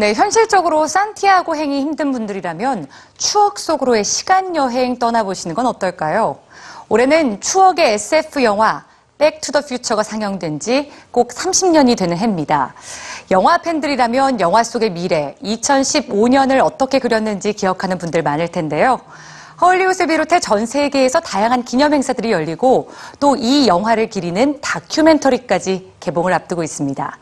네, 현실적으로 산티아고 행이 힘든 분들이라면 추억 속으로의 시간 여행 떠나보시는 건 어떨까요? 올해는 추억의 SF 영화 백투더 퓨처가 상영된 지 꼭 30년이 되는 해입니다. 영화 팬들이라면 영화 속의 미래, 2015년을 어떻게 그렸는지 기억하는 분들 많을 텐데요. 헐리우드를 비롯해 전 세계에서 다양한 기념 행사들이 열리고 또 이 영화를 기리는 다큐멘터리까지 개봉을 앞두고 있습니다.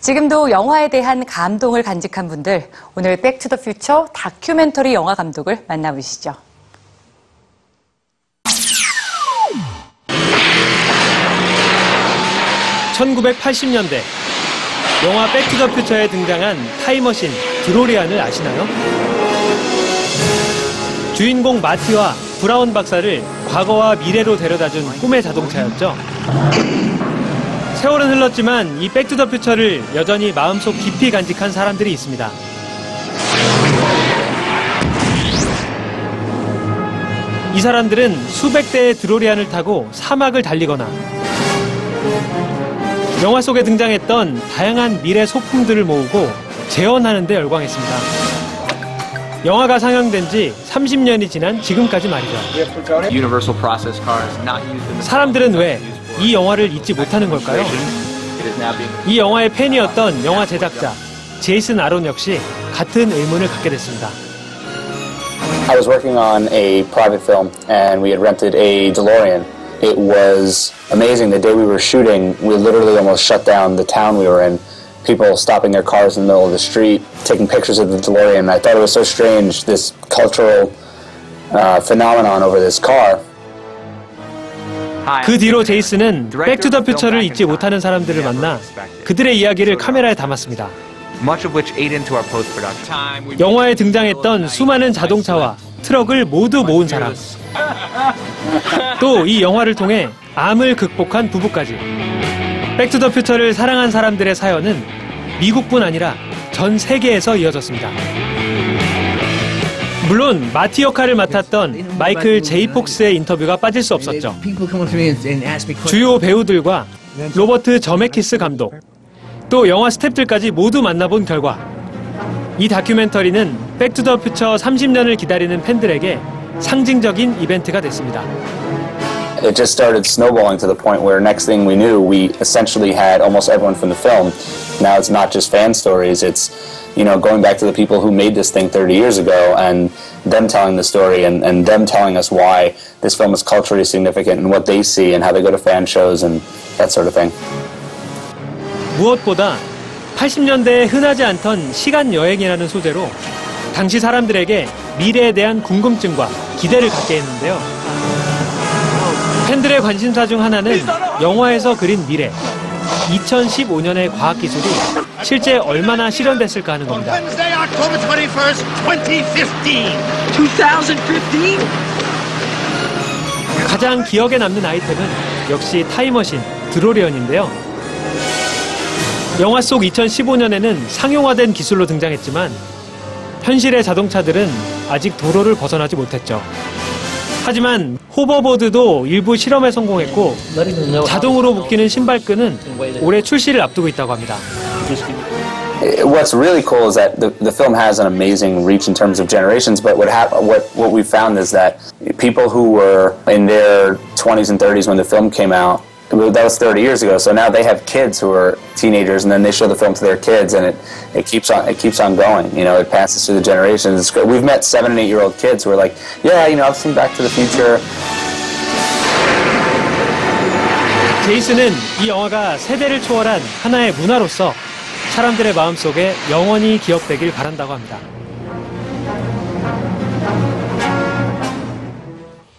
지금도 영화에 대한 감동을 간직한 분들, 오늘 백투더 퓨처 다큐멘터리 영화 감독을 만나보시죠. 1980년대 영화 백투더 퓨처에 등장한 타임머신 드로리안을 아시나요? 주인공 마티와 브라운 박사를 과거와 미래로 데려다준 꿈의 자동차였죠. 세월은 흘렀지만 이 백투더 퓨처를 여전히 마음속 깊이 간직한 사람들이 있습니다. 이 사람들은 수백 대의 드로리안을 타고 사막을 달리거나 영화 속에 등장했던 다양한 미래 소품들을 모으고 재현하는 데 열광했습니다. 영화가 상영된 지 30년이 지난 지금까지 말이죠. Universal process cars not used in the 사람들은 왜 이 영화를 잊지 못하는 걸까요? It is now being 이 영화의 팬이었던 영화 제작자 제이슨 아론 역시 같은 의문을 갖게 됐습니다. I was working on a private film and we had rented a DeLorean. It was amazing. The day we were shooting, we literally almost shut down the town we were in. People stopping their cars in the middle of the street, taking pictures of the DeLorean. I thought it was so strange, this cultural uh, phenomenon over this car. Hi, 그 뒤로 제이슨은 백투더 퓨처를 잊지 못하는 사람들을 만나 그들의 이야기를 카메라에 담았습니다. much of which ate into our post production. Time we 영화에 등장했던 수많은 자동차와 트럭을 모두 모은 사람. 또 이 영화를 통해 암을 극복한 부부까지. 백투더 퓨처를 사랑한 사람들의 사연은 미국뿐 아니라 전 세계에서 이어졌습니다. 물론 마티 역할을 맡았던 마이클 제이 폭스의 인터뷰가 빠질 수 없었죠. 주요 배우들과 로버트 저메키스 감독, 또 영화 스탭들까지 모두 만나본 결과 이 다큐멘터리는 백투더 퓨처 30년을 기다리는 팬들에게 상징적인 이벤트가 됐습니다. It just started snowballing to the point where next thing we knew, we essentially had almost everyone from the film. Now it's not just fan stories, it's you know, going back to the people who made this thing 30 years ago and them telling the story and, and them telling us why this film is culturally significant and what they see and how they go to fan shows and that sort of thing. 무엇보다 80년대에 흔하지 않던 시간 여행이라는 소재로 당시 사람들에게 미래에 대한 궁금증과 기대를 갖게 했는데요. 팬들의 관심사 중 하나는 영화에서 그린 미래. 2015년의 과학 기술이 실제 얼마나 실현됐을까 하는 겁니다. Wednesday, October 21st, 2015. 2015? 가장 기억에 남는 아이템은 역시 타임머신 드로리언인데요. 영화 속 2015년에는 상용화된 기술로 등장했지만 현실의 자동차들은 아직 도로를 벗어나지 못했죠. 하지만 호버보드도 일부 실험에 성공했고 자동으로 묶이는 신발끈은 올해 출시를 앞두고 있다고 합니다. What's really cool is that the, the film has an amazing reach in terms of generations, but what, hap- what, what we found is that people who were in their 20s and 30s when the film came out, that was 30 years ago. So now they have kids who are teenagers, and then they show the film to their kids, and it, it keeps on it keeps on going. You know, it passes through the generations. It's great. We've met seven and eight year old kids who are like, yeah, you know, I've seen Back to the Future. 제이슨은 이 영화가 세대를 초월한 하나의 문화로서 사람들의 마음속에 영원히 기억되길 바란다고 합니다.